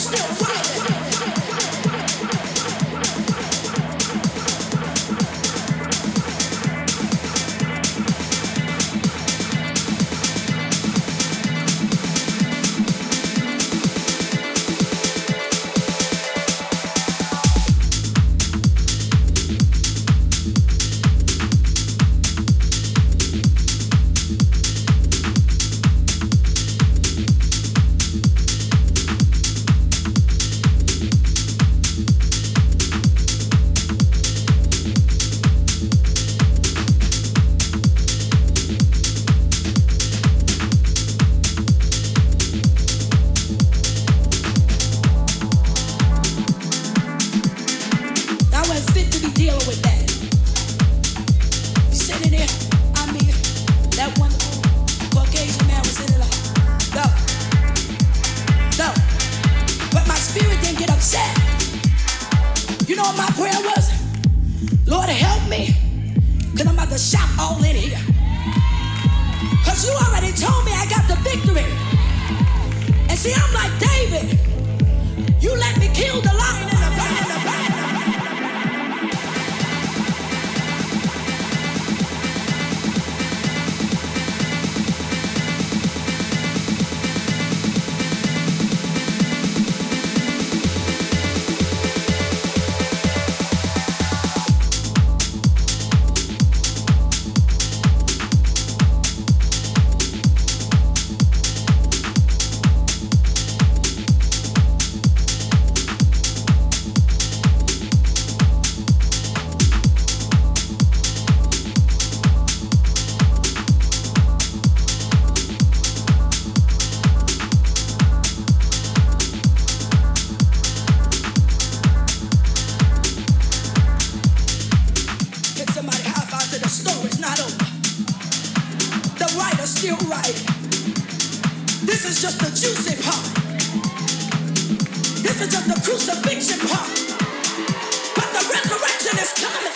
still is just the juicy part. This is just the crucifixion part. But the resurrection is coming.